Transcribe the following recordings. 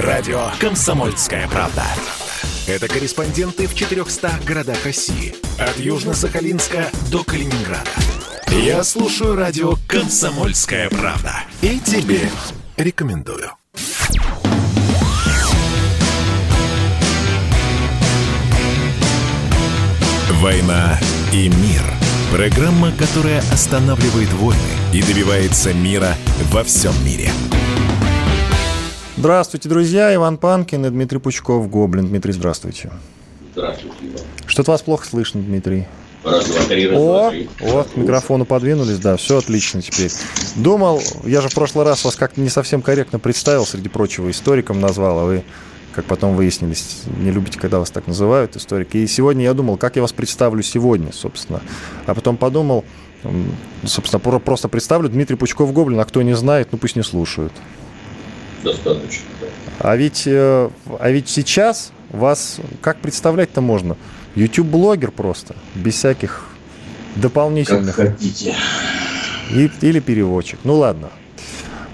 Радио «Комсомольская правда». Это корреспонденты в 400 городах России. От Южно-Сахалинска до Калининграда. Я слушаю радио «Комсомольская правда». И тебе рекомендую. «Война и мир» – программа, которая останавливает войны и добивается мира во всем мире. Здравствуйте, друзья. Иван Панкин и Дмитрий Пучков, Гоблин. Дмитрий, здравствуйте. Здравствуйте, Иван. Что-то вас плохо слышно, Дмитрий. Раз, два, три, раз, О, два, три. о, к микрофону подвинулись, да, все отлично теперь. Думал, я же в прошлый раз вас как-то не совсем корректно представил, среди прочего, историком назвал, а вы, как потом выяснились, не любите, когда вас так называют, историки. И сегодня я думал, как я вас представлю сегодня, собственно. А потом подумал, собственно, про- просто представлю Дмитрий Пучков Гоблин, а кто не знает, ну пусть не слушают. Достаточно. да. А ведь, э, а ведь сейчас вас как представлять-то можно? YouTube-блогер просто, без всяких Как дополнительных. хотите. И- или переводчик. Ну ладно.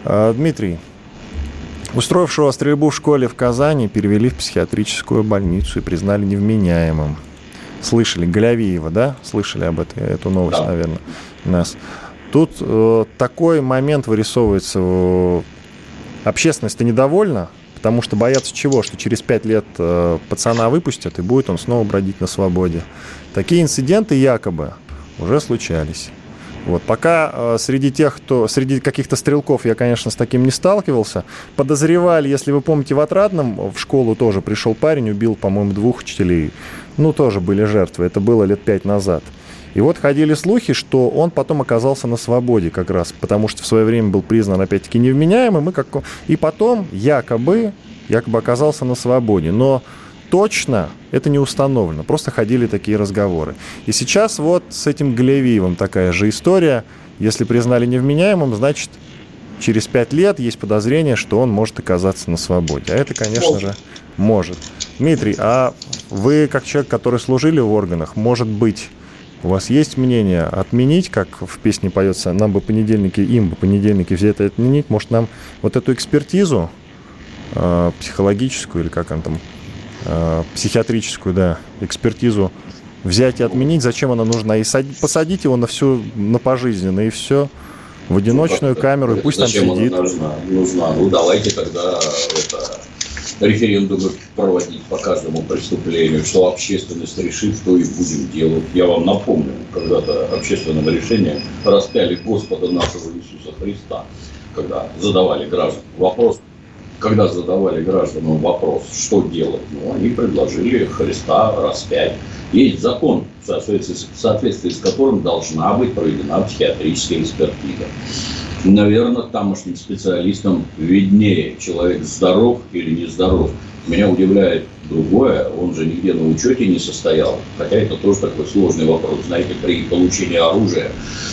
А, Дмитрий, устроившего стрельбу в школе в Казани перевели в психиатрическую больницу и признали невменяемым. Слышали, Голявиева, да? Слышали об этой, эту новость, Да. наверное, нас. Тут э, такой момент вырисовывается. Общественность-то недовольна, потому что боятся чего? Что через пять лет э, пацана выпустят, и будет он снова бродить на свободе. Такие инциденты якобы уже случались. Вот. Пока э, среди тех, кто... Среди каких-то стрелков я, конечно, с таким не сталкивался. Подозревали, если вы помните, в Отрадном в школу тоже пришел парень, убил, по-моему, двух учителей. Ну, тоже были жертвы. Это было лет пять назад. И вот ходили слухи, что он потом оказался на свободе как раз, потому что в свое время был признан, опять-таки, невменяемым, и, как... и потом якобы, якобы оказался на свободе. Но точно это не установлено. Просто ходили такие разговоры. И сейчас вот с этим Галевиевым такая же история. Если признали невменяемым, значит, через пять лет есть подозрение, что он может оказаться на свободе. А это, конечно же, может. Дмитрий, а вы, как человек, который служили в органах, может быть, у вас есть мнение отменить, как в песне поется, нам бы понедельники, им бы понедельники все это отменить, может нам вот эту экспертизу э, психологическую или как она там, э, психиатрическую, да, экспертизу взять и отменить, зачем она нужна, и сад- посадить его на всю, на пожизненно, и все, в одиночную Ну, камеру, и пусть там Зачем она сидит. нужна? нужна? Ну, давайте тогда это, референдумы проводить по каждому преступлению, что общественность решит, что и будем делать. Я вам напомню, когда-то общественным решением распяли Господа нашего Иисуса Христа, когда задавали гражданам вопрос, когда задавали гражданам вопрос, что делать, ну, они предложили Христа распять. Есть закон, в в соответствии с которым должна быть проведена психиатрическая экспертиза. Наверное, тамошним специалистам виднее, человек здоров или нездоров. Меня удивляет другое, он же нигде на учете не состоял. Хотя это тоже такой сложный вопрос. Знаете, при получении оружия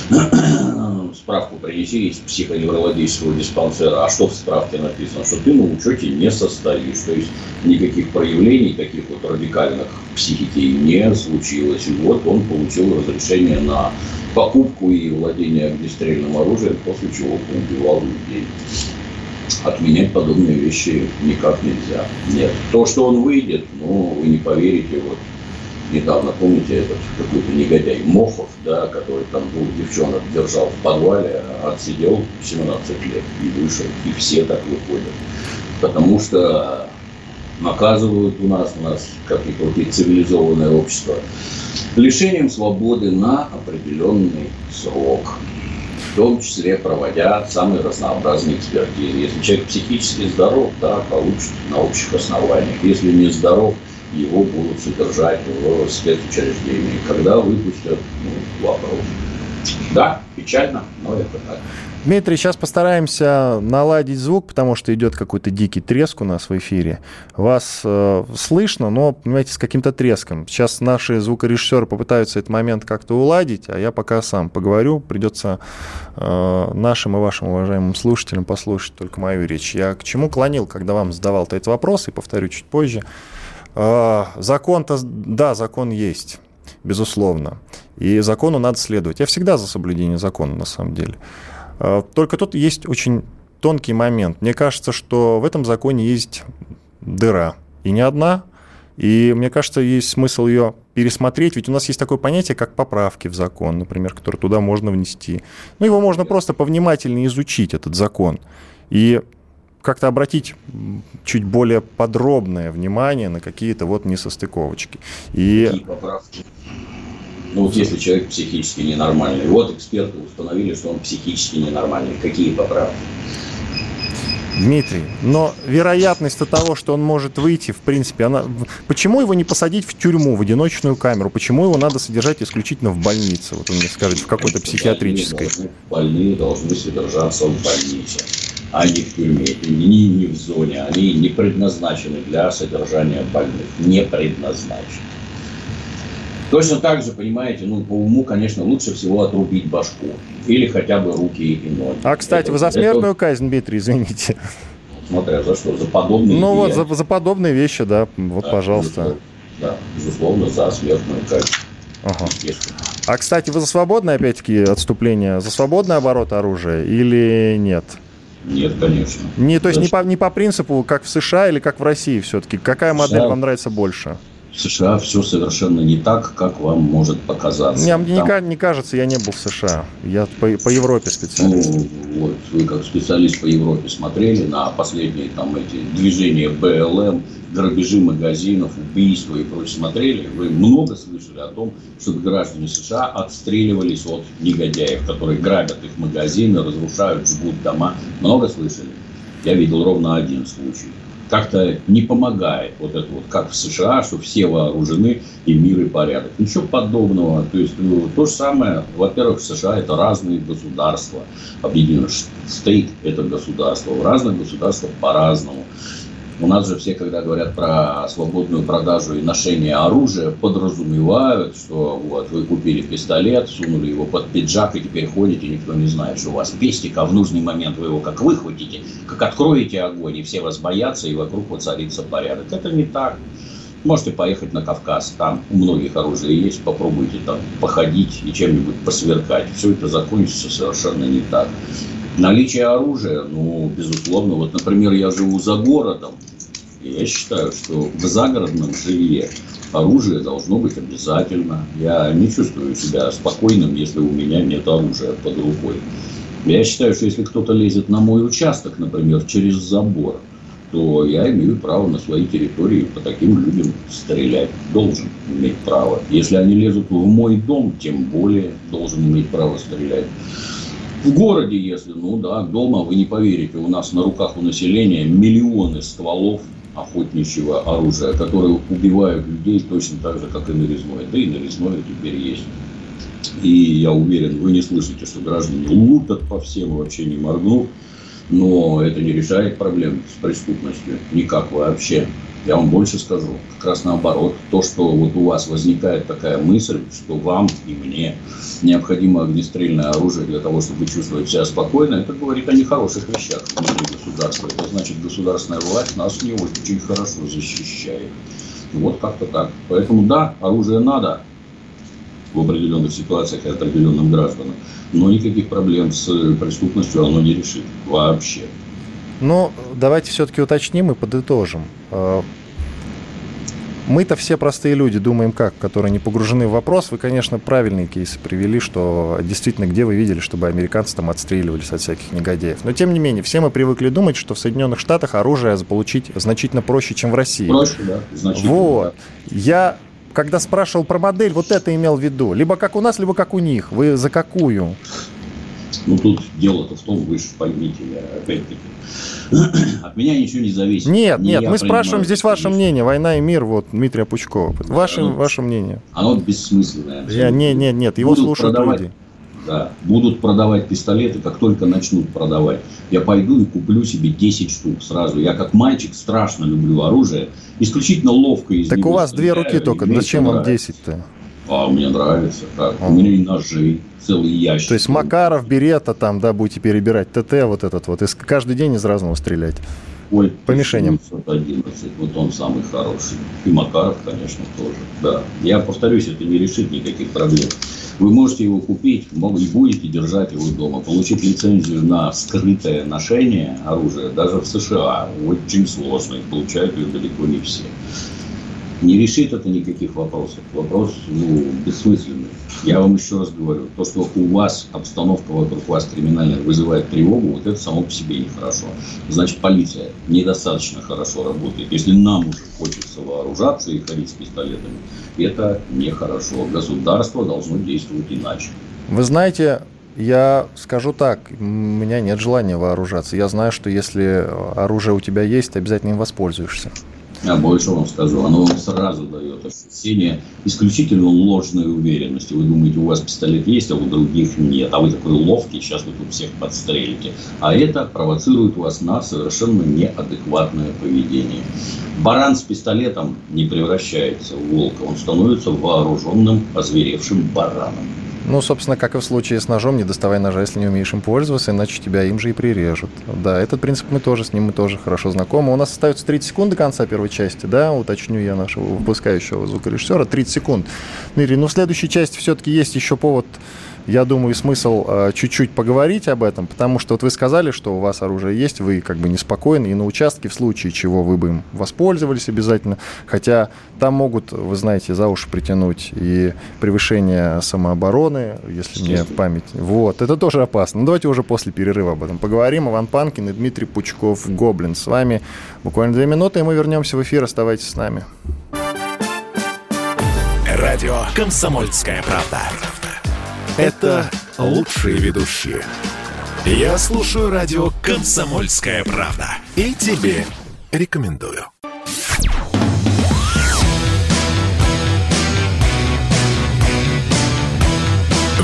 справку принеси из психоневрологического диспансера. А что в справке написано? Что ты на учете не состоишь. То есть никаких проявлений таких вот радикальных психики не случилось. И вот он получил разрешение на покупку и владение огнестрельным оружием, после чего убивал людей. Отменять подобные вещи никак нельзя. Нет. То, что он выйдет, ну, вы не поверите, вот недавно, помните, этот какой-то негодяй Мохов, да, который там двух девчонок держал в подвале, отсидел 17 лет и вышел. И все так выходят. Потому что наказывают у нас, у нас, как ни крути, цивилизованное общество, лишением свободы на определенный срок. В том числе проводя самые разнообразные экспертизы. Если человек психически здоров, да, получит на общих основаниях. Если не здоров, его будут содержать в спецучреждении. Когда выпустят, ну, вопрос. Да, печально, но это так. Дмитрий, сейчас постараемся наладить звук, потому что идет какой-то дикий треск у нас в эфире. Вас э, слышно, но, понимаете, с каким-то треском. Сейчас наши звукорежиссеры попытаются этот момент как-то уладить, а я пока сам поговорю. Придется э, нашим и вашим уважаемым слушателям послушать только мою речь. Я к чему клонил, когда вам задавал этот вопрос, и повторю чуть позже. Э, закон-то, да, закон есть, безусловно. И закону надо следовать. Я всегда за соблюдение закона, на самом деле. Э, Только тут есть очень тонкий момент. Мне кажется, что в этом законе есть дыра. И не одна. И мне кажется, есть смысл ее пересмотреть, ведь у нас есть такое понятие, как поправки в закон, например, которые туда можно внести. Ну, его можно просто повнимательнее изучить, этот закон, и как-то обратить чуть более подробное внимание на какие-то вот несостыковочки. И... Какие поправки? Ну, вот если человек психически ненормальный, вот эксперты установили, что он психически ненормальный. Какие поправки? Дмитрий, но вероятность того, что он может выйти, в принципе, она... Почему его не посадить в тюрьму, в одиночную камеру? Почему его надо содержать исключительно в больнице? Вот он мне скажет, в какой-то психиатрической. Больные должны, должны содержаться в больнице, не в тюрьме. Не, не в зоне. Они не предназначены для содержания больных. Не предназначены. Точно так же, понимаете, ну, по уму, конечно, лучше всего отрубить башку. Или хотя бы руки и ноги. А, кстати, это, вы за смертную это... казнь, Дмитрий, извините. Смотря за что, за подобные Ну вот, за, за подобные вещи, да, вот, да, пожалуйста. Безусловно, да, безусловно, за смертную казнь. Ага. А, кстати, вы за свободное, опять-таки, отступление, за свободный оборот оружия или нет? Нет, конечно. Не, то есть не по, не по принципу, как в США или как в России все-таки? Какая модель США... вам нравится больше? В США все совершенно не так, как вам может показаться. Не, мне Там... не, кажется, я не был в США. Я по, по Европе специалист. Ну, вот, вы как специалист по Европе смотрели на последние там эти движения БЛМ, грабежи магазинов, убийства и прочее смотрели. Вы много слышали о том, что граждане США отстреливались от негодяев, которые грабят их магазины, разрушают, жгут дома. Много слышали? Я видел ровно один случай как-то не помогает вот это вот, как в США, что все вооружены и мир и порядок. Ничего подобного. То есть ну, то же самое, во-первых, в США это разные государства. Объединенные стейт это государство. В разных государствах по-разному. У нас же все, когда говорят про свободную продажу и ношение оружия, подразумевают, что вот вы купили пистолет, сунули его под пиджак и теперь ходите, никто не знает, что у вас пестик, а в нужный момент вы его как выхватите, как откроете огонь, и все вас боятся, и вокруг воцарится порядок. Это не так. Можете поехать на Кавказ, там у многих оружие есть, попробуйте там походить и чем-нибудь посверкать. Все это закончится совершенно не так. Наличие оружия, ну, безусловно, вот, например, я живу за городом, я считаю, что в загородном жилье оружие должно быть обязательно. Я не чувствую себя спокойным, если у меня нет оружия под рукой. Я считаю, что если кто-то лезет на мой участок, например, через забор, то я имею право на своей территории по таким людям стрелять. Должен иметь право. Если они лезут в мой дом, тем более должен иметь право стрелять. В городе, если, ну да, дома, вы не поверите, у нас на руках у населения миллионы стволов охотничьего оружия, которые убивают людей точно так же, как и нарезное. Да и нарезное теперь есть. И я уверен, вы не слышите, что граждане лутят по всем, вообще не моргнув. Но это не решает проблем с преступностью. Никак вообще. Я вам больше скажу, как раз наоборот, то, что вот у вас возникает такая мысль, что вам и мне необходимо огнестрельное оружие для того, чтобы чувствовать себя спокойно, это говорит о нехороших вещах внутри государства. Это значит, государственная власть нас не очень хорошо защищает. Вот как-то так. Поэтому да, оружие надо в определенных ситуациях и определенным гражданам, но никаких проблем с преступностью оно не решит вообще. Но давайте все-таки уточним и подытожим. Э, мы-то все простые люди, думаем как, которые не погружены в вопрос. Вы, конечно, правильные кейсы привели, что действительно, где вы видели, чтобы американцы там отстреливались от всяких негодяев. Но, тем не менее, все мы привыкли думать, что в Соединенных Штатах оружие заполучить значительно проще, чем в России. Проще, да, значительно. Вот. Я когда спрашивал про модель, вот это имел в виду. Либо как у нас, либо как у них. Вы за какую? Ну, тут дело-то в том, вы же поймите, я опять-таки От меня ничего не зависит. Нет, не нет, мы спрашиваем здесь ваше мнение. Война и мир, вот Дмитрия Пучкова. Ваше, оно, ваше мнение. Оно бессмысленное. Я, нет, нет, нет, его Будут слушают продавать, люди. Да, будут продавать пистолеты, как только начнут продавать. Я пойду и куплю себе 10 штук сразу. Я как мальчик страшно люблю оружие. Исключительно ловко из Так у вас две руки только. Зачем вам 10-то? А мне нравится. Так. А. У меня и ножи, целый ящик. То есть Макаров, Берета там, да, будете перебирать, ТТ вот этот вот, и каждый день из разного стрелять. Ой, по мишеням. 711, вот он самый хороший. И Макаров, конечно, тоже. Да. Я повторюсь, это не решит никаких проблем. Вы можете его купить и будете держать его дома. Получить лицензию на скрытое ношение оружия даже в США очень сложно. И получают ее далеко не все. Не решит это никаких вопросов. Вопрос ну, бессмысленный. Я вам еще раз говорю, то, что у вас обстановка вокруг вас криминальная вызывает тревогу, вот это само по себе нехорошо. Значит, полиция недостаточно хорошо работает. Если нам уже хочется вооружаться и ходить с пистолетами, это нехорошо. Государство должно действовать иначе. Вы знаете, я скажу так, у меня нет желания вооружаться. Я знаю, что если оружие у тебя есть, ты обязательно им воспользуешься. Я больше вам скажу, оно вам сразу дает ощущение исключительно ложной уверенности. Вы думаете, у вас пистолет есть, а у других нет. А вы такой ловкий, сейчас вы тут всех подстрелите. А это провоцирует вас на совершенно неадекватное поведение. Баран с пистолетом не превращается в волка, он становится вооруженным, озверевшим бараном. Ну, собственно, как и в случае с ножом, не доставай ножа, если не умеешь им пользоваться, иначе тебя им же и прирежут. Да, этот принцип мы тоже, с ним мы тоже хорошо знакомы. У нас остается 30 секунд до конца первой части, да, уточню я нашего выпускающего звукорежиссера, 30 секунд. Дмитрий, ну, в следующей части все-таки есть еще повод я думаю, смысл э, чуть-чуть поговорить об этом, потому что вот вы сказали, что у вас оружие есть, вы как бы неспокойны, и на участке в случае чего вы бы им воспользовались обязательно, хотя там могут, вы знаете, за уши притянуть и превышение самообороны, если мне память. Вот, это тоже опасно. Ну, давайте уже после перерыва об этом поговорим. Иван Панкин и Дмитрий Пучков, Гоблин с вами. Буквально две минуты, и мы вернемся в эфир. Оставайтесь с нами. Радио «Комсомольская правда» это лучшие ведущие. Я слушаю радио «Комсомольская правда» и тебе рекомендую.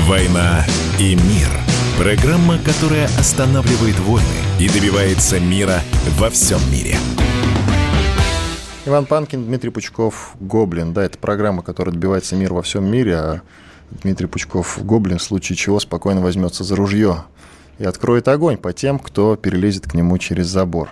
«Война и мир» – программа, которая останавливает войны и добивается мира во всем мире. Иван Панкин, Дмитрий Пучков, «Гоблин». Да, это программа, которая добивается мира во всем мире, а Дмитрий Пучков, Гоблин, в случае чего спокойно возьмется за ружье и откроет огонь по тем, кто перелезет к нему через забор.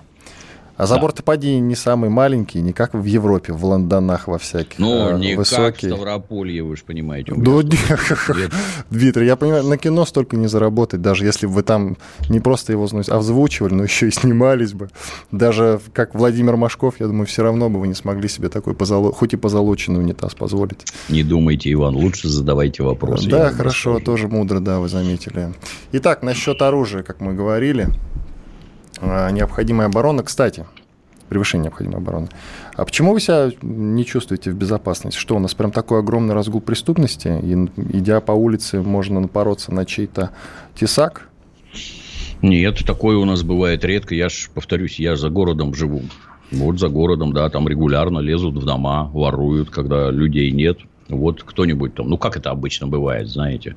А забор-то, поди, не самый маленький, не как в Европе, в Лондонах во всяких. Ну, а, не высокий. как в Ставрополье, вы же понимаете. Да, Дмитрий, я понимаю, на кино столько не заработать, даже если бы вы там не просто его озвучивали, но еще и снимались бы. Даже как Владимир Машков, я думаю, все равно бы вы не смогли себе такой, позоло... хоть и позолоченный унитаз позволить. Не думайте, Иван, лучше задавайте вопросы. Да, хорошо, расскажу. тоже мудро, да, вы заметили. Итак, насчет оружия, как мы говорили. А, необходимая оборона. Кстати, превышение необходимой обороны. А почему вы себя не чувствуете в безопасности? Что у нас прям такой огромный разгул преступности, и, идя по улице, можно напороться на чей-то тесак? Нет, такое у нас бывает редко. Я ж, повторюсь, я за городом живу. Вот за городом, да, там регулярно лезут в дома, воруют, когда людей нет. Вот кто-нибудь там, ну как это обычно бывает, знаете,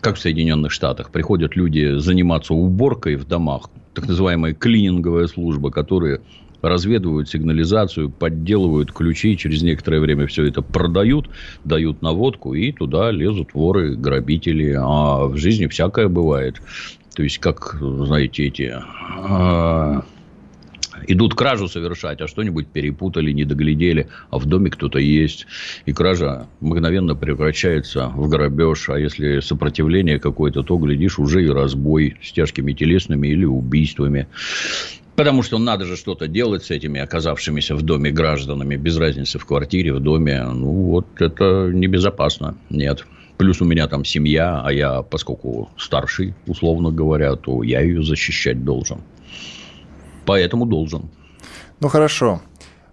как в Соединенных Штатах, приходят люди заниматься уборкой в домах, так называемая клининговая служба, которые разведывают сигнализацию, подделывают ключи, через некоторое время все это продают, дают наводку, и туда лезут воры, грабители. А в жизни всякое бывает. То есть, как, знаете, эти... А, идут кражу совершать, а что-нибудь перепутали, не доглядели, а в доме кто-то есть. И кража мгновенно превращается в грабеж, а если сопротивление какое-то, то, глядишь, уже и разбой с тяжкими телесными или убийствами. Потому что надо же что-то делать с этими оказавшимися в доме гражданами, без разницы в квартире, в доме. Ну, вот это небезопасно. Нет. Плюс у меня там семья, а я, поскольку старший, условно говоря, то я ее защищать должен. Поэтому должен. Ну, хорошо.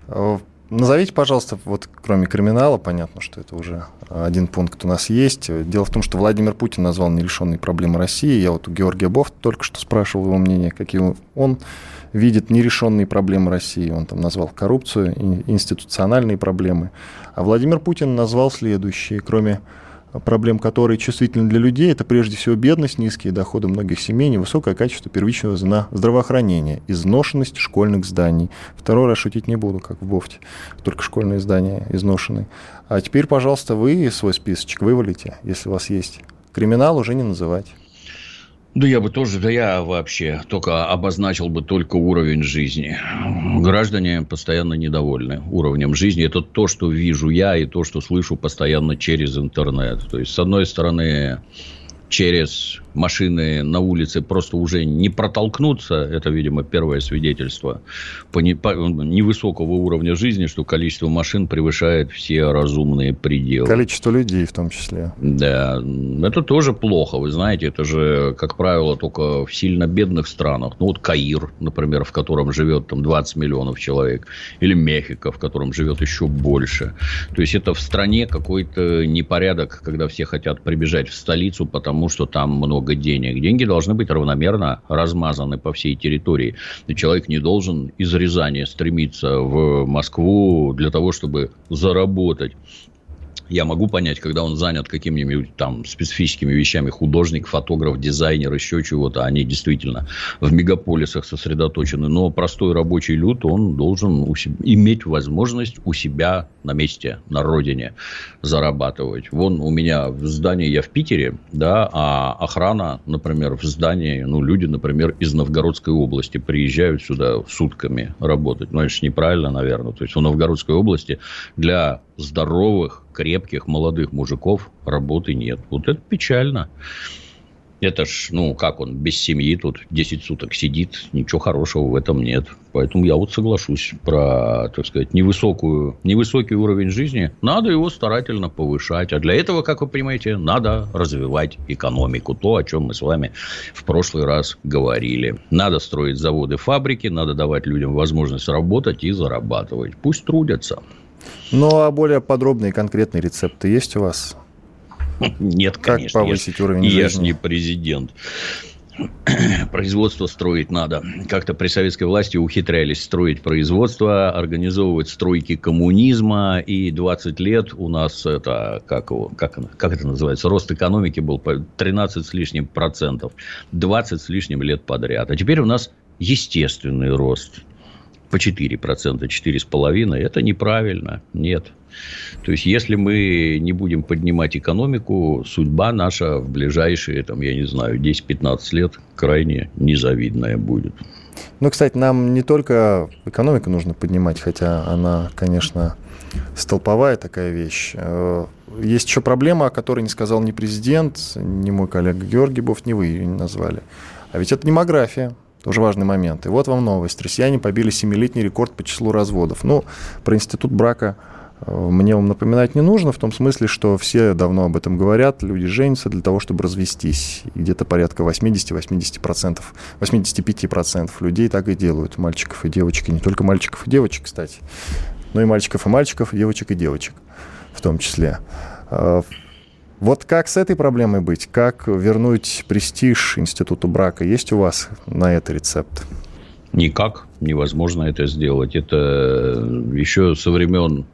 Э, назовите, пожалуйста, вот кроме криминала, понятно, что это уже один пункт у нас есть. Дело в том, что Владимир Путин назвал нерешенные проблемы России. Я вот у Георгия Бофт только что спрашивал его мнение, какие он видит нерешенные проблемы России. Он там назвал коррупцию, институциональные проблемы. А Владимир Путин назвал следующие, кроме проблем, которые чувствительны для людей, это прежде всего бедность, низкие доходы многих семей, невысокое качество первичного здравоохранения, изношенность школьных зданий. Второй раз шутить не буду, как в Бофте, только школьные здания изношены. А теперь, пожалуйста, вы свой списочек вывалите, если у вас есть. Криминал уже не называть. Да я бы тоже, да я вообще только обозначил бы только уровень жизни. Граждане постоянно недовольны уровнем жизни. Это то, что вижу я и то, что слышу постоянно через интернет. То есть, с одной стороны, через машины на улице просто уже не протолкнуться, это, видимо, первое свидетельство по, не, по невысокого уровня жизни, что количество машин превышает все разумные пределы. Количество людей в том числе. Да, это тоже плохо, вы знаете, это же, как правило, только в сильно бедных странах. Ну, вот Каир, например, в котором живет там 20 миллионов человек, или Мехико, в котором живет еще больше. То есть, это в стране какой-то непорядок, когда все хотят прибежать в столицу, потому что там много денег. Деньги должны быть равномерно размазаны по всей территории. И человек не должен из Рязани стремиться в Москву для того, чтобы заработать я могу понять, когда он занят какими-нибудь там специфическими вещами, художник, фотограф, дизайнер, еще чего-то, они действительно в мегаполисах сосредоточены. Но простой рабочий люд, он должен себя, иметь возможность у себя на месте, на родине зарабатывать. Вон у меня в здании, я в Питере, да, а охрана, например, в здании, ну, люди, например, из Новгородской области приезжают сюда сутками работать. Ну, это же неправильно, наверное. То есть, в Новгородской области для здоровых, крепких, молодых мужиков работы нет. Вот это печально. Это ж, ну, как он, без семьи тут 10 суток сидит, ничего хорошего в этом нет. Поэтому я вот соглашусь про, так сказать, невысокую, невысокий уровень жизни. Надо его старательно повышать. А для этого, как вы понимаете, надо развивать экономику. То, о чем мы с вами в прошлый раз говорили. Надо строить заводы, фабрики, надо давать людям возможность работать и зарабатывать. Пусть трудятся. Ну, а более подробные конкретные рецепты есть у вас? Нет, как конечно. Как повысить я, уровень я жизни? Я же не президент. Производство строить надо. Как-то при советской власти ухитрялись строить производство, организовывать стройки коммунизма. И 20 лет у нас это, как, его, как, как это называется, рост экономики был 13 с лишним процентов. 20 с лишним лет подряд. А теперь у нас естественный рост по 4%, 4,5%, это неправильно. Нет. То есть, если мы не будем поднимать экономику, судьба наша в ближайшие, там, я не знаю, 10-15 лет крайне незавидная будет. Ну, кстати, нам не только экономику нужно поднимать, хотя она, конечно, столповая такая вещь. Э, есть еще проблема, о которой не сказал ни президент, ни мой коллега Георгий Бов, ни вы ее не назвали. А ведь это демография. Тоже важный момент. И вот вам новость. Россияне побили семилетний рекорд по числу разводов. Ну, про институт брака э, мне вам напоминать не нужно, в том смысле, что все давно об этом говорят, люди женятся для того, чтобы развестись. И где-то порядка 80-80%, 85% людей так и делают, мальчиков и девочек, и не только мальчиков и девочек, кстати, но и мальчиков и мальчиков, девочек и девочек в том числе. Вот как с этой проблемой быть? Как вернуть престиж институту брака? Есть у вас на это рецепт? Никак невозможно это сделать. Это еще со времен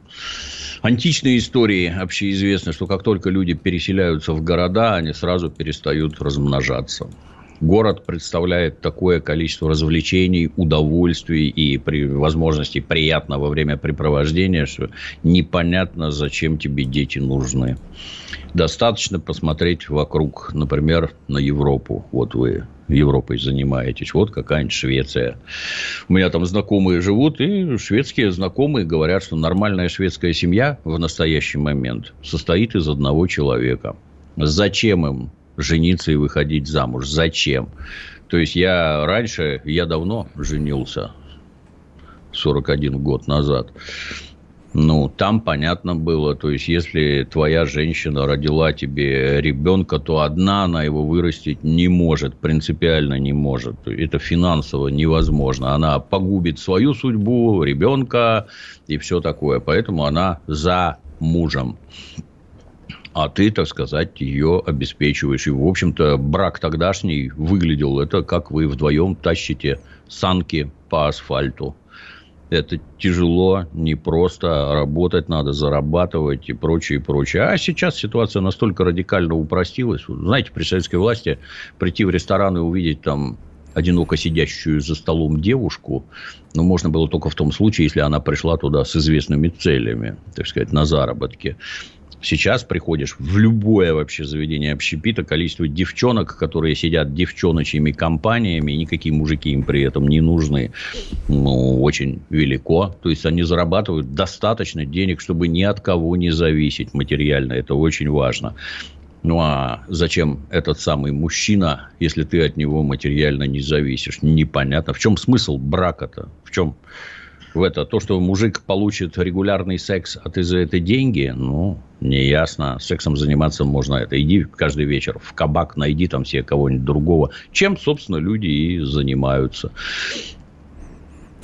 античной истории общеизвестно, что как только люди переселяются в города, они сразу перестают размножаться. Город представляет такое количество развлечений, удовольствий и при возможности приятного времяпрепровождения, что непонятно, зачем тебе дети нужны. Достаточно посмотреть вокруг, например, на Европу. Вот вы Европой занимаетесь. Вот какая-нибудь Швеция. У меня там знакомые живут, и шведские знакомые говорят, что нормальная шведская семья в настоящий момент состоит из одного человека. Зачем им жениться и выходить замуж. Зачем? То есть, я раньше, я давно женился, 41 год назад. Ну, там понятно было, то есть, если твоя женщина родила тебе ребенка, то одна она его вырастить не может, принципиально не может. Это финансово невозможно. Она погубит свою судьбу, ребенка и все такое. Поэтому она за мужем а ты, так сказать, ее обеспечиваешь. И, в общем-то, брак тогдашний выглядел это, как вы вдвоем тащите санки по асфальту. Это тяжело, непросто, работать надо, зарабатывать и прочее, и прочее. А сейчас ситуация настолько радикально упростилась. Знаете, при советской власти прийти в ресторан и увидеть там одиноко сидящую за столом девушку, но можно было только в том случае, если она пришла туда с известными целями, так сказать, на заработки. Сейчас приходишь в любое вообще заведение общепита, количество девчонок, которые сидят девчоночьими компаниями, и никакие мужики им при этом не нужны, ну, очень велико. То есть, они зарабатывают достаточно денег, чтобы ни от кого не зависеть материально. Это очень важно. Ну а зачем этот самый мужчина, если ты от него материально не зависишь? Непонятно. В чем смысл брака-то? В чем в это? То, что мужик получит регулярный секс, а ты за это деньги? Ну, не ясно. Сексом заниматься можно это. Иди каждый вечер в кабак, найди там себе кого-нибудь другого. Чем, собственно, люди и занимаются.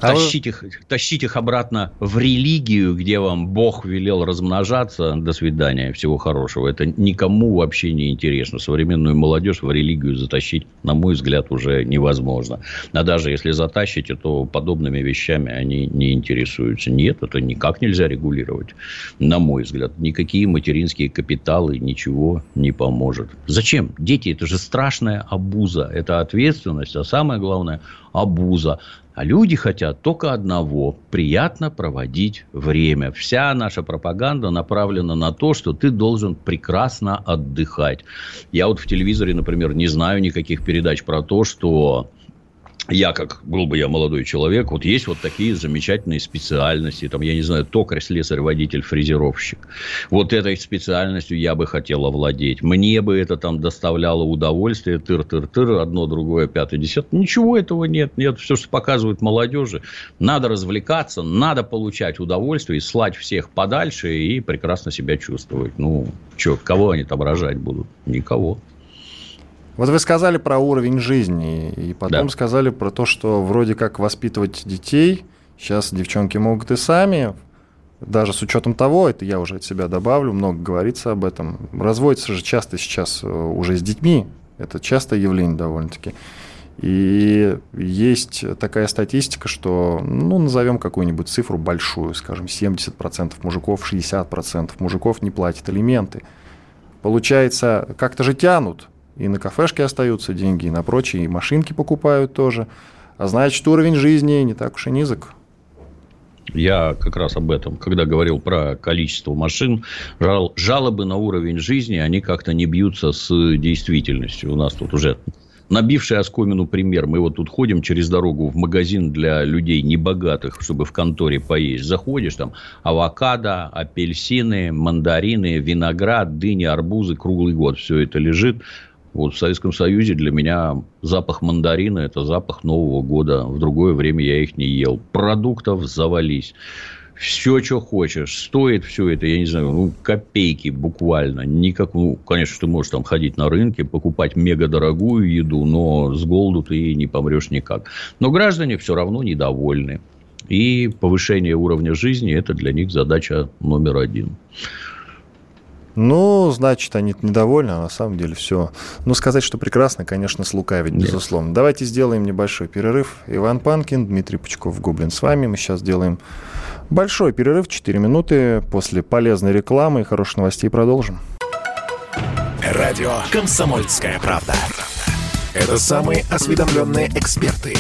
А тащить, вы... их, тащить их обратно в религию, где вам Бог велел размножаться. До свидания, всего хорошего. Это никому вообще не интересно. Современную молодежь в религию затащить, на мой взгляд, уже невозможно. А даже если затащите, то подобными вещами они не интересуются. Нет, это никак нельзя регулировать. На мой взгляд, никакие материнские капиталы ничего не поможет. Зачем? Дети, это же страшная обуза. Это ответственность, а самое главное, обуза. А люди хотят только одного – приятно проводить время. Вся наша пропаганда направлена на то, что ты должен прекрасно отдыхать. Я вот в телевизоре, например, не знаю никаких передач про то, что я, как был бы я молодой человек, вот есть вот такие замечательные специальности. Там, я не знаю, токарь, слесарь, водитель, фрезеровщик. Вот этой специальностью я бы хотел овладеть. Мне бы это там доставляло удовольствие. Тыр-тыр-тыр, одно, другое, пятое, десятое. Ничего этого нет. Нет, все, что показывают молодежи. Надо развлекаться, надо получать удовольствие, слать всех подальше и прекрасно себя чувствовать. Ну, что, кого они там рожать будут? Никого. Вот вы сказали про уровень жизни, и потом да. сказали про то, что вроде как воспитывать детей сейчас девчонки могут и сами, даже с учетом того, это я уже от себя добавлю, много говорится об этом. Разводятся же часто сейчас э, уже с детьми, это частое явление довольно-таки. И есть такая статистика, что, ну, назовем какую-нибудь цифру большую, скажем, 70% мужиков, 60% мужиков не платят алименты. Получается, как-то же тянут и на кафешке остаются деньги, и на прочие, и машинки покупают тоже. А значит, уровень жизни не так уж и низок. Я как раз об этом, когда говорил про количество машин, жал, жалобы на уровень жизни, они как-то не бьются с действительностью. У нас тут уже набивший оскомину пример. Мы вот тут ходим через дорогу в магазин для людей небогатых, чтобы в конторе поесть. Заходишь, там авокадо, апельсины, мандарины, виноград, дыни, арбузы, круглый год. Все это лежит. Вот в Советском Союзе для меня запах мандарина – это запах Нового года. В другое время я их не ел. Продуктов завались. Все, что хочешь. Стоит все это, я не знаю, ну, копейки буквально. Никак, ну, конечно, ты можешь там ходить на рынке, покупать мега дорогую еду, но с голоду ты не помрешь никак. Но граждане все равно недовольны. И повышение уровня жизни – это для них задача номер один. Ну, значит, они недовольны, а на самом деле все. Ну, сказать, что прекрасно, конечно, слукавить, Нет. безусловно. Давайте сделаем небольшой перерыв. Иван Панкин, Дмитрий Пучков, Гоблин с вами. Мы сейчас делаем большой перерыв, 4 минуты. После полезной рекламы и хороших новостей продолжим. Радио «Комсомольская правда». Это самые осведомленные эксперты.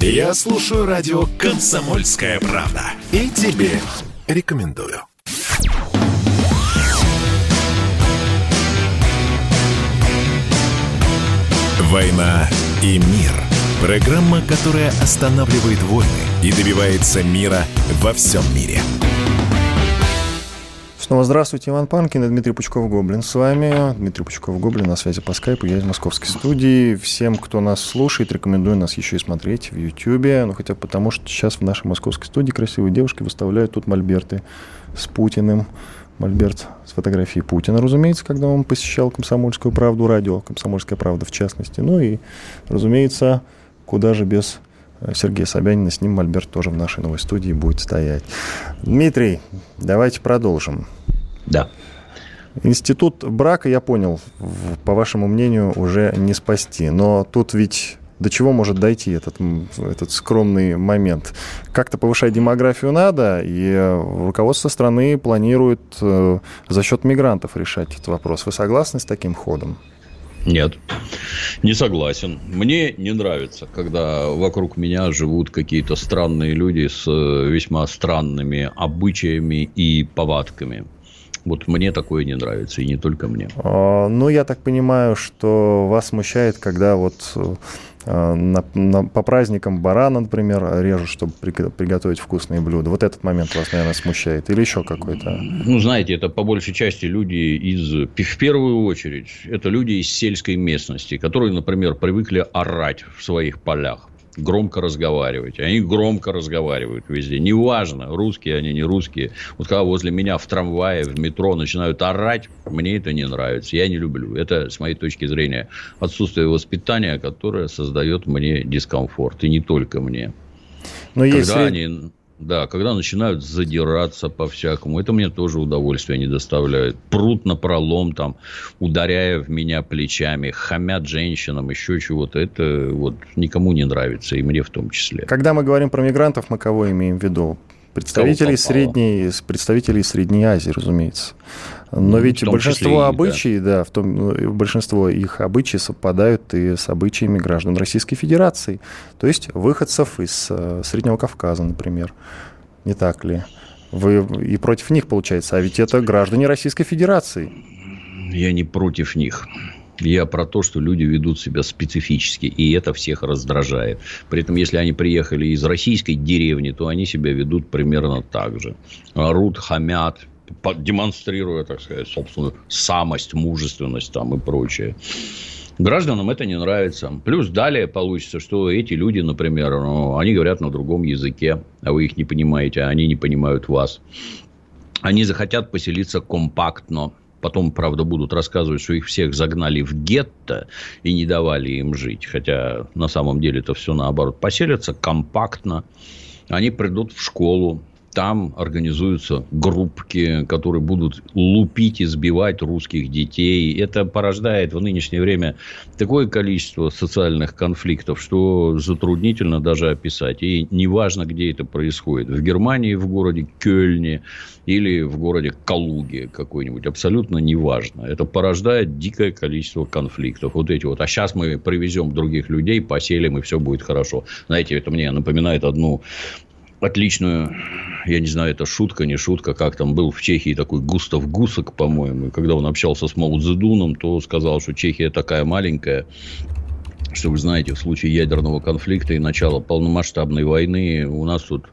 Я слушаю радио «Комсомольская правда». И тебе рекомендую. «Война и мир». Программа, которая останавливает войны и добивается мира во всем мире. Снова здравствуйте, Иван Панкин и Дмитрий Пучков-Гоблин с вами. Дмитрий Пучков-Гоблин на связи по скайпу, я из московской студии. Всем, кто нас слушает, рекомендую нас еще и смотреть в Ютьюбе. Ну, хотя потому, что сейчас в нашей московской студии красивые девушки выставляют тут мольберты с Путиным. Мольберт с фотографией Путина, разумеется, когда он посещал «Комсомольскую правду», радио «Комсомольская правда» в частности. Ну и, разумеется, куда же без э, Сергея Собянина, с ним Мольберт тоже в нашей новой студии будет стоять. Дмитрий, давайте продолжим. Да. Институт брака, я понял, по вашему мнению, уже не спасти. Но тут ведь до чего может дойти этот, этот скромный момент. Как-то повышать демографию надо, и э, руководство страны планирует э, за счет мигрантов решать этот вопрос. Вы согласны с таким ходом? Нет, не согласен. Мне не нравится, когда вокруг меня живут какие-то странные люди с э, весьма странными обычаями и повадками. Вот мне такое не нравится, и не только мне. А, ну, я так понимаю, что вас смущает, когда вот э, на, на, по праздникам барана, например, режут, чтобы при, приготовить вкусные блюда. Вот этот момент вас, наверное, смущает. Или еще какой-то? Ну, знаете, это по большей части люди из... В первую очередь, это люди из сельской местности, которые, например, привыкли орать в своих полях громко разговаривать. Они громко разговаривают везде. Неважно, русские они, не русские. Вот когда возле меня в трамвае, в метро начинают орать, мне это не нравится. Я не люблю. Это, с моей точки зрения, отсутствие воспитания, которое создает мне дискомфорт. И не только мне. Но Когда есть... они да, когда начинают задираться по-всякому, это мне тоже удовольствие не доставляет. Прут на пролом, там, ударяя в меня плечами, хамят женщинам, еще чего-то. Это вот никому не нравится, и мне в том числе. Когда мы говорим про мигрантов, мы кого имеем в виду? Представителей средней, представителей Средней Азии, разумеется. Но ведь большинство обычаев, да. да, в том, ну, большинство их обычаев совпадают и с обычаями граждан Российской Федерации, то есть выходцев из э, Среднего Кавказа, например. Не так ли? Вы и против них, получается, а ведь это граждане Российской Федерации. Я не против них. Я про то, что люди ведут себя специфически, и это всех раздражает. При этом, если они приехали из российской деревни, то они себя ведут примерно так же. Орут, хамят, демонстрируя, так сказать, собственную самость, мужественность там и прочее. Гражданам это не нравится. Плюс далее получится, что эти люди, например, ну, они говорят на другом языке, а вы их не понимаете, а они не понимают вас. Они захотят поселиться компактно, Потом, правда, будут рассказывать, что их всех загнали в гетто и не давали им жить. Хотя на самом деле это все наоборот. Поселятся компактно. Они придут в школу, там организуются группки, которые будут лупить и сбивать русских детей. Это порождает в нынешнее время такое количество социальных конфликтов, что затруднительно даже описать. И неважно, где это происходит. В Германии, в городе Кёльне или в городе Калуге какой-нибудь. Абсолютно неважно. Это порождает дикое количество конфликтов. Вот эти вот. А сейчас мы привезем других людей, поселим, и все будет хорошо. Знаете, это мне напоминает одну отличную, я не знаю, это шутка, не шутка, как там был в Чехии такой Густав Гусак, по-моему, когда он общался с Мао Цзэдуном, то сказал, что Чехия такая маленькая, что вы знаете, в случае ядерного конфликта и начала полномасштабной войны у нас тут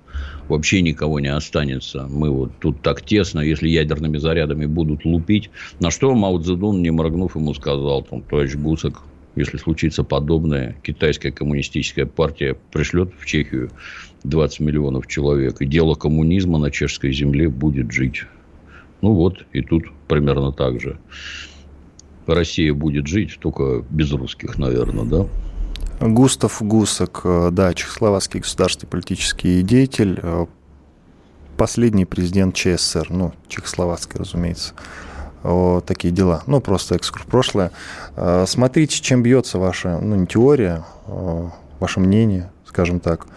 вообще никого не останется. Мы вот тут так тесно, если ядерными зарядами будут лупить. На что Мао Цзэдун, не моргнув, ему сказал, там, товарищ Гусак, если случится подобное, китайская коммунистическая партия пришлет в Чехию 20 миллионов человек, и дело коммунизма на чешской земле будет жить. Ну вот, и тут примерно так же. Россия будет жить, только без русских, наверное, да? Густав Гусак, э, да, чехословацкий государственный политический деятель, э, последний президент ЧССР, ну, чехословацкой, разумеется. Вот такие дела. Ну, просто экскурс прошлое. Э, смотрите, чем бьется ваша, ну, не теория, ваше мнение, скажем так,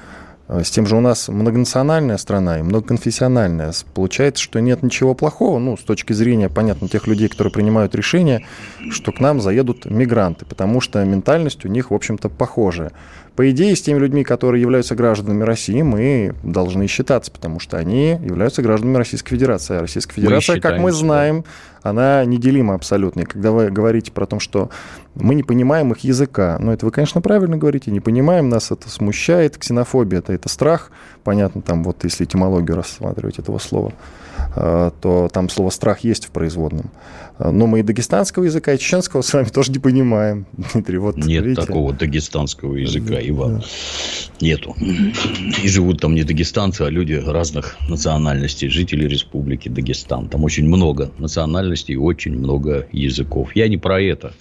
с тем же у нас многонациональная страна и многоконфессиональная. Получается, что нет ничего плохого, ну, с точки зрения, понятно, тех людей, которые принимают решения, что к нам заедут мигранты, потому что ментальность у них, в общем-то, похожая. По идее, с теми людьми, которые являются гражданами России, мы должны считаться, потому что они являются гражданами Российской Федерации. А Российская Федерация, как мы знаем, она неделима абсолютно. И когда вы говорите про то, что мы не понимаем их языка, ну, это вы, конечно, правильно говорите, не понимаем, нас это смущает. Ксенофобия – это, это страх, понятно, там вот если этимологию рассматривать этого слова, то там слово «страх» есть в производном. Но мы и дагестанского языка, и чеченского с вами тоже не понимаем, Дмитрий. Вот, Нет видите? такого дагестанского языка, Иван. Да. Нету. И живут там не дагестанцы, а люди разных национальностей, жители республики Дагестан. Там очень много национальностей и очень много языков. Я не про это.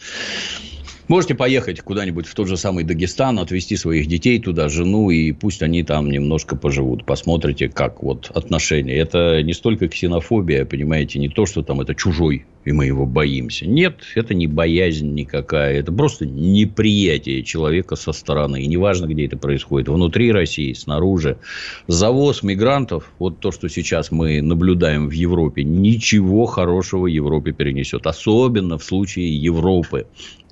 Можете поехать куда-нибудь в тот же самый Дагестан, отвезти своих детей туда, жену, и пусть они там немножко поживут. Посмотрите, как вот отношения. Это не столько ксенофобия, понимаете, не то, что там это чужой и мы его боимся. Нет, это не боязнь никакая, это просто неприятие человека со стороны. И неважно, где это происходит, внутри России, снаружи. Завоз мигрантов, вот то, что сейчас мы наблюдаем в Европе, ничего хорошего Европе перенесет. Особенно в случае Европы.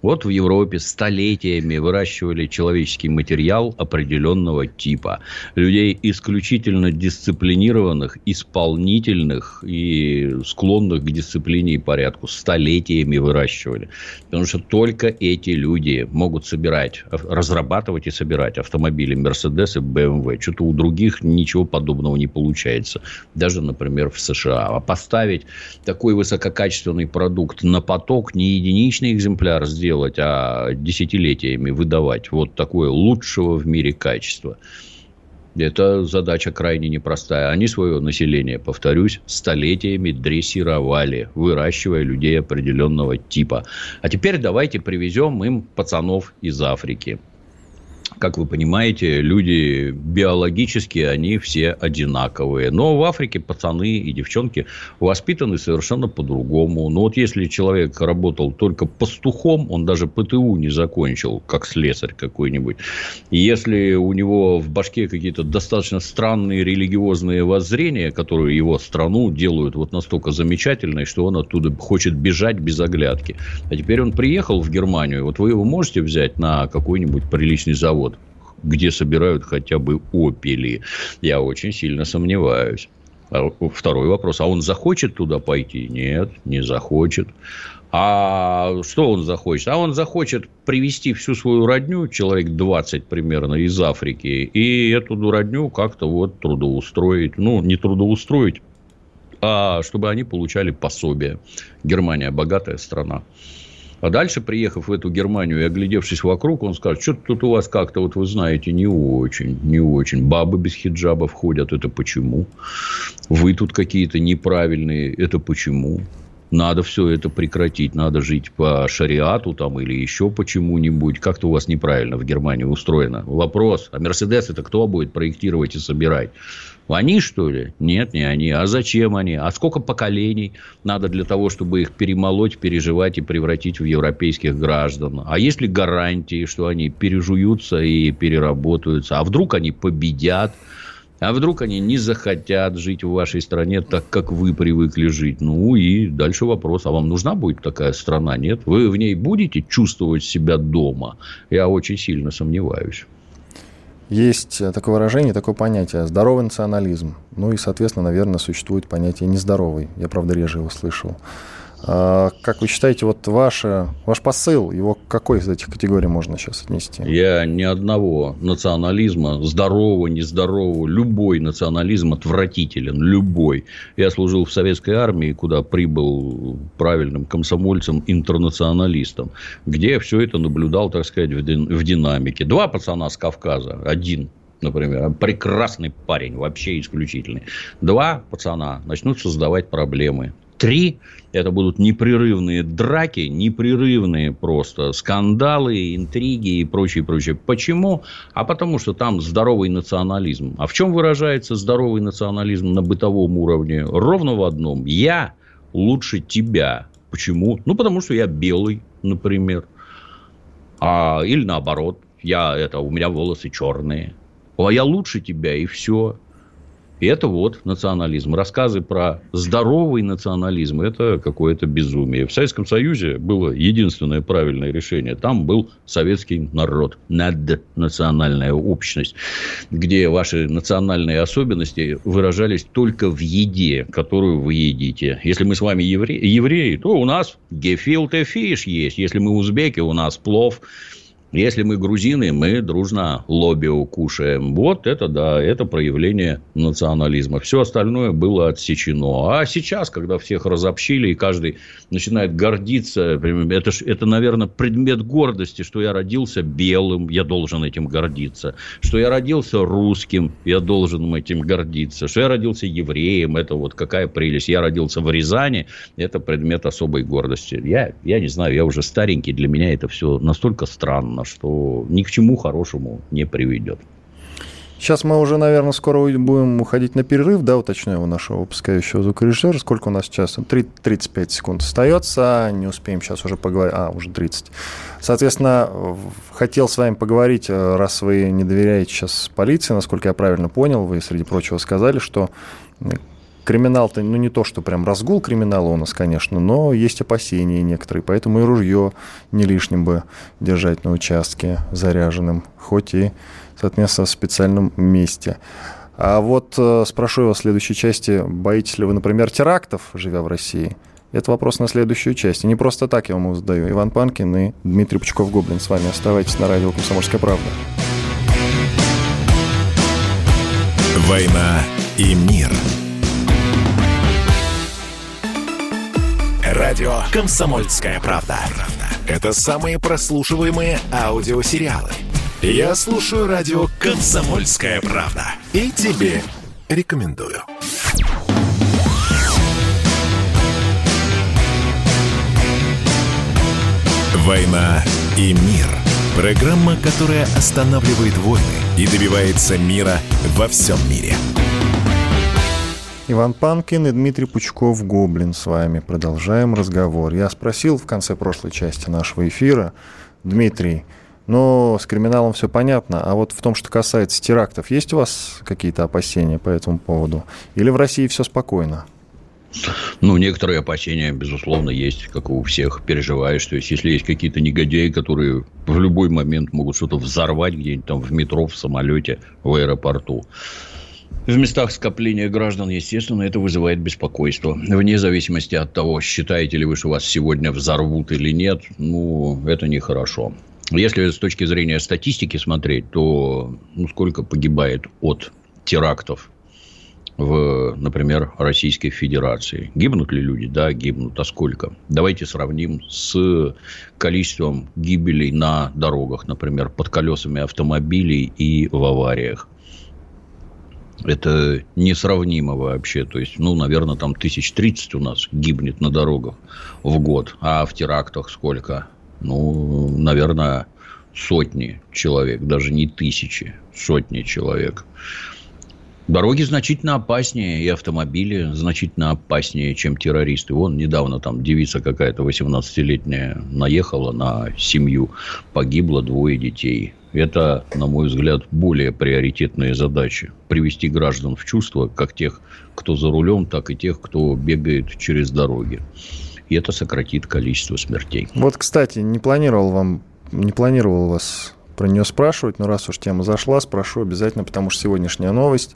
Вот в Европе столетиями выращивали человеческий материал определенного типа. Людей исключительно дисциплинированных, исполнительных и склонных к дисциплине и порядку. Столетиями выращивали. Потому что только эти люди могут собирать, разрабатывать и собирать автомобили Mercedes и BMW. Что-то у других ничего подобного не получается. Даже, например, в США. А поставить такой высококачественный продукт на поток, не единичный экземпляр сделать, делать, а десятилетиями выдавать вот такое лучшего в мире качества. Это задача крайне непростая. Они свое население, повторюсь, столетиями дрессировали, выращивая людей определенного типа. А теперь давайте привезем им пацанов из Африки как вы понимаете, люди биологически, они все одинаковые. Но в Африке пацаны и девчонки воспитаны совершенно по-другому. Но вот если человек работал только пастухом, он даже ПТУ не закончил, как слесарь какой-нибудь. Если у него в башке какие-то достаточно странные религиозные воззрения, которые его страну делают вот настолько замечательной, что он оттуда хочет бежать без оглядки. А теперь он приехал в Германию, вот вы его можете взять на какой-нибудь приличный завод, где собирают хотя бы опели. Я очень сильно сомневаюсь. А второй вопрос. А он захочет туда пойти? Нет, не захочет. А что он захочет? А он захочет привести всю свою родню, человек 20 примерно, из Африки, и эту родню как-то вот трудоустроить. Ну, не трудоустроить, а чтобы они получали пособие. Германия богатая страна. А дальше, приехав в эту Германию и оглядевшись вокруг, он скажет, что тут у вас как-то, вот вы знаете, не очень, не очень. Бабы без хиджаба входят, это почему? Вы тут какие-то неправильные, это почему? Надо все это прекратить, надо жить по шариату там или еще почему-нибудь. Как-то у вас неправильно в Германии устроено. Вопрос, а Мерседес это кто будет проектировать и собирать? Они, что ли? Нет, не они. А зачем они? А сколько поколений надо для того, чтобы их перемолоть, переживать и превратить в европейских граждан? А есть ли гарантии, что они пережуются и переработаются? А вдруг они победят? А вдруг они не захотят жить в вашей стране так, как вы привыкли жить? Ну и дальше вопрос, а вам нужна будет такая страна? Нет? Вы в ней будете чувствовать себя дома? Я очень сильно сомневаюсь. Есть э, такое выражение, такое понятие – здоровый национализм. Ну и, соответственно, наверное, существует понятие нездоровый. Я, правда, реже его слышал. А, как вы считаете, вот ваше, ваш посыл, его к какой из этих категорий можно сейчас отнести? Я ни одного национализма, здорового, нездорового, любой национализм отвратителен, любой. Я служил в советской армии, куда прибыл правильным комсомольцем, интернационалистом, где я все это наблюдал, так сказать, в динамике. Два пацана с Кавказа, один например, прекрасный парень, вообще исключительный. Два пацана начнут создавать проблемы. Три – это будут непрерывные драки, непрерывные просто скандалы, интриги и прочее, прочее. Почему? А потому что там здоровый национализм. А в чем выражается здоровый национализм на бытовом уровне? Ровно в одном. Я лучше тебя. Почему? Ну, потому что я белый, например. А, или наоборот, я, это, у меня волосы черные. А я лучше тебя, и все. Это вот национализм. Рассказы про здоровый национализм – это какое-то безумие. В Советском Союзе было единственное правильное решение. Там был советский народ, наднациональная общность, где ваши национальные особенности выражались только в еде, которую вы едите. Если мы с вами евре... евреи, то у нас гефилте фиш есть. Если мы узбеки, у нас плов – если мы грузины, мы дружно лобио кушаем. Вот это да, это проявление национализма. Все остальное было отсечено. А сейчас, когда всех разобщили, и каждый начинает гордиться, это, это, наверное, предмет гордости, что я родился белым, я должен этим гордиться. Что я родился русским, я должен этим гордиться. Что я родился евреем, это вот какая прелесть. Я родился в Рязани, это предмет особой гордости. Я, я не знаю, я уже старенький, для меня это все настолько странно что ни к чему хорошему не приведет. Сейчас мы уже, наверное, скоро будем уходить на перерыв, да, уточняю у нашего выпускающего звукорежиссера. Сколько у нас сейчас? 3, 35 секунд остается, не успеем сейчас уже поговорить. А, уже 30. Соответственно, хотел с вами поговорить, э, раз вы не доверяете сейчас полиции, насколько я правильно понял, вы, среди прочего, сказали, что криминал-то, ну, не то, что прям разгул криминала у нас, конечно, но есть опасения некоторые, поэтому и ружье не лишним бы держать на участке заряженным, хоть и, соответственно, в специальном месте. А вот э, спрошу вас в следующей части, боитесь ли вы, например, терактов, живя в России? Это вопрос на следующую часть. И не просто так я вам его задаю. Иван Панкин и Дмитрий Пучков-Гоблин с вами. Оставайтесь на радио «Комсомольская правда». «Война и мир» Радио «Комсомольская правда». Это самые прослушиваемые аудиосериалы. Я слушаю радио «Комсомольская правда». И тебе рекомендую. «Война и мир» – программа, которая останавливает войны и добивается мира во всем мире. Иван Панкин и Дмитрий Пучков Гоблин с вами. Продолжаем разговор. Я спросил в конце прошлой части нашего эфира, Дмитрий, ну, с криминалом все понятно, а вот в том, что касается терактов, есть у вас какие-то опасения по этому поводу? Или в России все спокойно? Ну, некоторые опасения, безусловно, есть, как у всех. Переживаешь, то есть, если есть какие-то негодяи, которые в любой момент могут что-то взорвать где-нибудь там в метро, в самолете, в аэропорту, в местах скопления граждан, естественно, это вызывает беспокойство. Вне зависимости от того, считаете ли вы, что вас сегодня взорвут или нет, ну, это нехорошо. Если с точки зрения статистики смотреть, то ну, сколько погибает от терактов в, например, Российской Федерации. Гибнут ли люди? Да, гибнут. А сколько? Давайте сравним с количеством гибелей на дорогах, например, под колесами автомобилей и в авариях. Это несравнимо вообще. То есть, ну, наверное, там тысяч тридцать у нас гибнет на дорогах в год. А в терактах сколько? Ну, наверное, сотни человек, даже не тысячи, сотни человек. Дороги значительно опаснее, и автомобили значительно опаснее, чем террористы. Вон недавно там девица какая-то 18-летняя наехала на семью, погибло двое детей. Это, на мой взгляд, более приоритетные задачи. Привести граждан в чувство, как тех, кто за рулем, так и тех, кто бегает через дороги. И это сократит количество смертей. Вот, кстати, не планировал вам, не планировал вас про нее спрашивать, но раз уж тема зашла, спрошу обязательно, потому что сегодняшняя новость,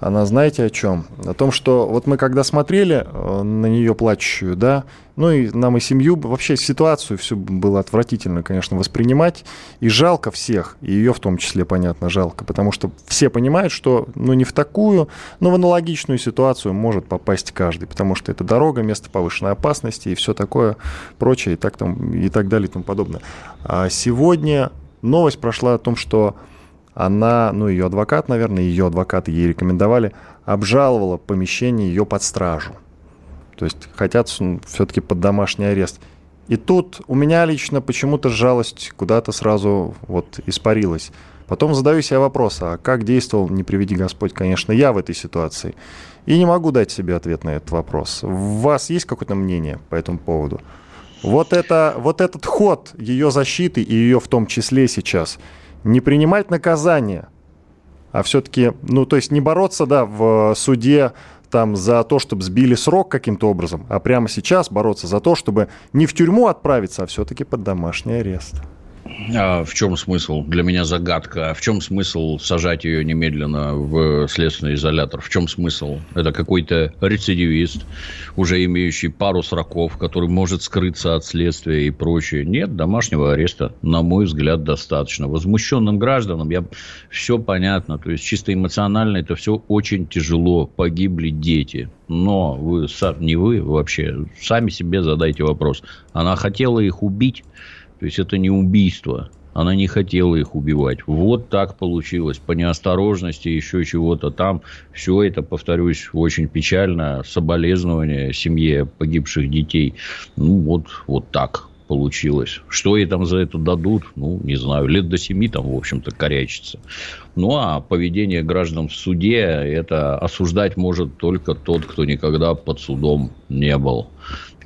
она знаете о чем? О том, что вот мы когда смотрели э, на нее плачущую, да, ну и нам и семью, вообще ситуацию все было отвратительно, конечно, воспринимать, и жалко всех, и ее в том числе, понятно, жалко, потому что все понимают, что, ну, не в такую, но в аналогичную ситуацию может попасть каждый, потому что это дорога, место повышенной опасности и все такое прочее, и так, там, и так далее и тому подобное. А сегодня новость прошла о том, что она, ну, ее адвокат, наверное, ее адвокаты ей рекомендовали, обжаловала помещение ее под стражу. То есть хотят все-таки под домашний арест. И тут у меня лично почему-то жалость куда-то сразу вот испарилась. Потом задаю себе вопрос, а как действовал, не приведи Господь, конечно, я в этой ситуации. И не могу дать себе ответ на этот вопрос. У вас есть какое-то мнение по этому поводу? Вот, это, вот этот ход ее защиты и ее в том числе сейчас, не принимать наказание, а все-таки, ну, то есть не бороться, да, в суде там за то, чтобы сбили срок каким-то образом, а прямо сейчас бороться за то, чтобы не в тюрьму отправиться, а все-таки под домашний арест. А в чем смысл? Для меня загадка. В чем смысл сажать ее немедленно в следственный изолятор? В чем смысл? Это какой-то рецидивист, уже имеющий пару сроков, который может скрыться от следствия и прочее. Нет, домашнего ареста, на мой взгляд, достаточно. Возмущенным гражданам я все понятно. То есть, чисто эмоционально это все очень тяжело. Погибли дети. Но вы, не вы вообще, сами себе задайте вопрос. Она хотела их убить? То есть это не убийство. Она не хотела их убивать. Вот так получилось. По неосторожности, еще чего-то там. Все это, повторюсь, очень печально. Соболезнования семье погибших детей. Ну, вот, вот так. получилось. Что ей там за это дадут, ну, не знаю. Лет до семи там, в общем-то, корячится. Ну, а поведение граждан в суде, это осуждать может только тот, кто никогда под судом не был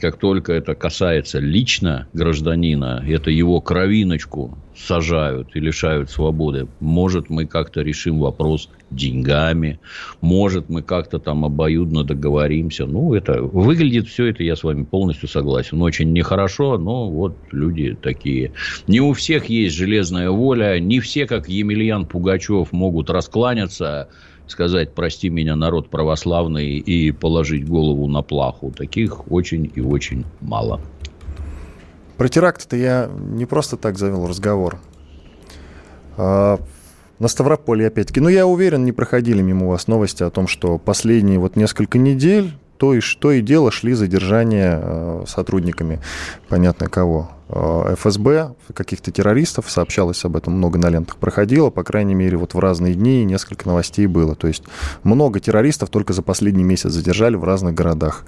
как только это касается лично гражданина, это его кровиночку сажают и лишают свободы, может, мы как-то решим вопрос деньгами, может, мы как-то там обоюдно договоримся. Ну, это выглядит все это, я с вами полностью согласен. Очень нехорошо, но вот люди такие. Не у всех есть железная воля, не все, как Емельян Пугачев, могут раскланяться сказать, прости меня, народ православный, и положить голову на плаху. Таких очень и очень мало. Про теракт-то я не просто так завел разговор. А, на Ставрополе, опять-таки. Ну, я уверен, не проходили мимо вас новости о том, что последние вот несколько недель то и что и дело шли задержания э, сотрудниками, понятно кого, ФСБ, каких-то террористов, сообщалось об этом, много на лентах проходило, по крайней мере, вот в разные дни несколько новостей было. То есть много террористов только за последний месяц задержали в разных городах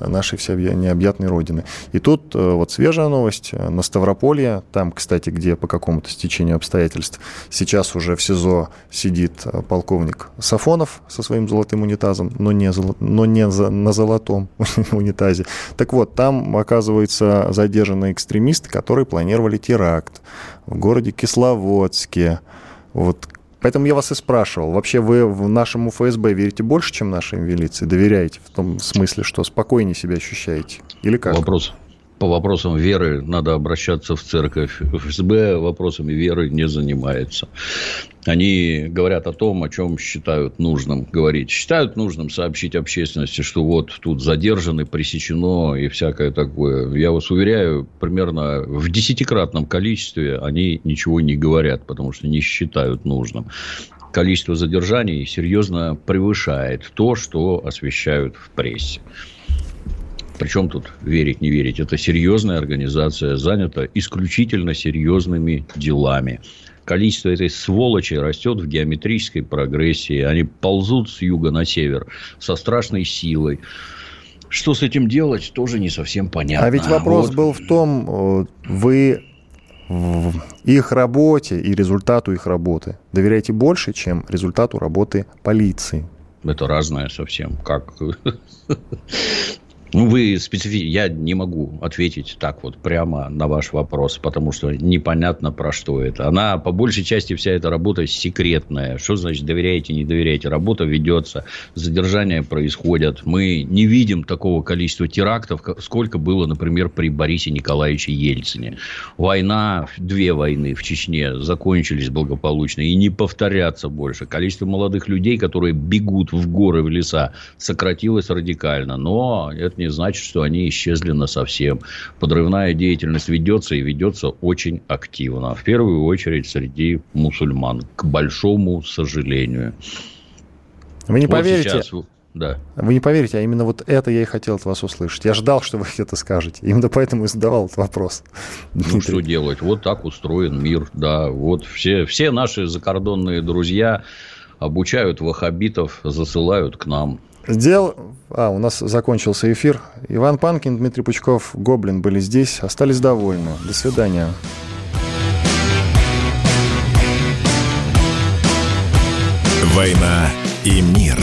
нашей всей необъятной родины. И тут э, вот свежая новость э, на Ставрополье, там, кстати, где по какому-то стечению обстоятельств сейчас уже в СИЗО сидит полковник Сафонов со своим золотым унитазом, но не, но не на золотом унитазе. Так вот, там, оказывается, задержанный экстремист террористы, которые планировали теракт в городе Кисловодске. Вот Поэтому я вас и спрашивал, вообще вы в нашему ФСБ верите больше, чем нашей милиции? Доверяете в том смысле, что спокойнее себя ощущаете? Или как? Вопрос по вопросам веры надо обращаться в церковь. ФСБ вопросами веры не занимается. Они говорят о том, о чем считают нужным говорить. Считают нужным сообщить общественности, что вот тут задержаны, пресечено и всякое такое. Я вас уверяю, примерно в десятикратном количестве они ничего не говорят, потому что не считают нужным количество задержаний серьезно превышает то, что освещают в прессе. Причем тут верить, не верить. Это серьезная организация, занята исключительно серьезными делами. Количество этой сволочи растет в геометрической прогрессии. Они ползут с юга на север со страшной силой. Что с этим делать, тоже не совсем понятно. А ведь вопрос вот. был в том, э, вы в их работе и результату их работы доверяете больше, чем результату работы полиции. Это разное совсем. Как ну, вы специфи... Я не могу ответить так вот прямо на ваш вопрос, потому что непонятно про что это. Она, по большей части, вся эта работа секретная. Что значит доверяете, не доверяете? Работа ведется, задержания происходят. Мы не видим такого количества терактов, сколько было, например, при Борисе Николаевиче Ельцине. Война, две войны в Чечне закончились благополучно и не повторятся больше. Количество молодых людей, которые бегут в горы, в леса, сократилось радикально. Но это не не значит, что они исчезли на совсем. Подрывная деятельность ведется и ведется очень активно. В первую очередь среди мусульман, к большому сожалению. Вы не вот поверите, сейчас... Да. Вы не поверите, а именно вот это я и хотел от вас услышать. Я ждал, что вы это скажете. Именно поэтому и задавал этот вопрос. Ну, что делать? Вот так устроен мир, да. Вот все, все наши закордонные друзья обучают вахабитов, засылают к нам. Сделал... А, у нас закончился эфир. Иван Панкин, Дмитрий Пучков, Гоблин были здесь. Остались довольны. До свидания. «Война и мир».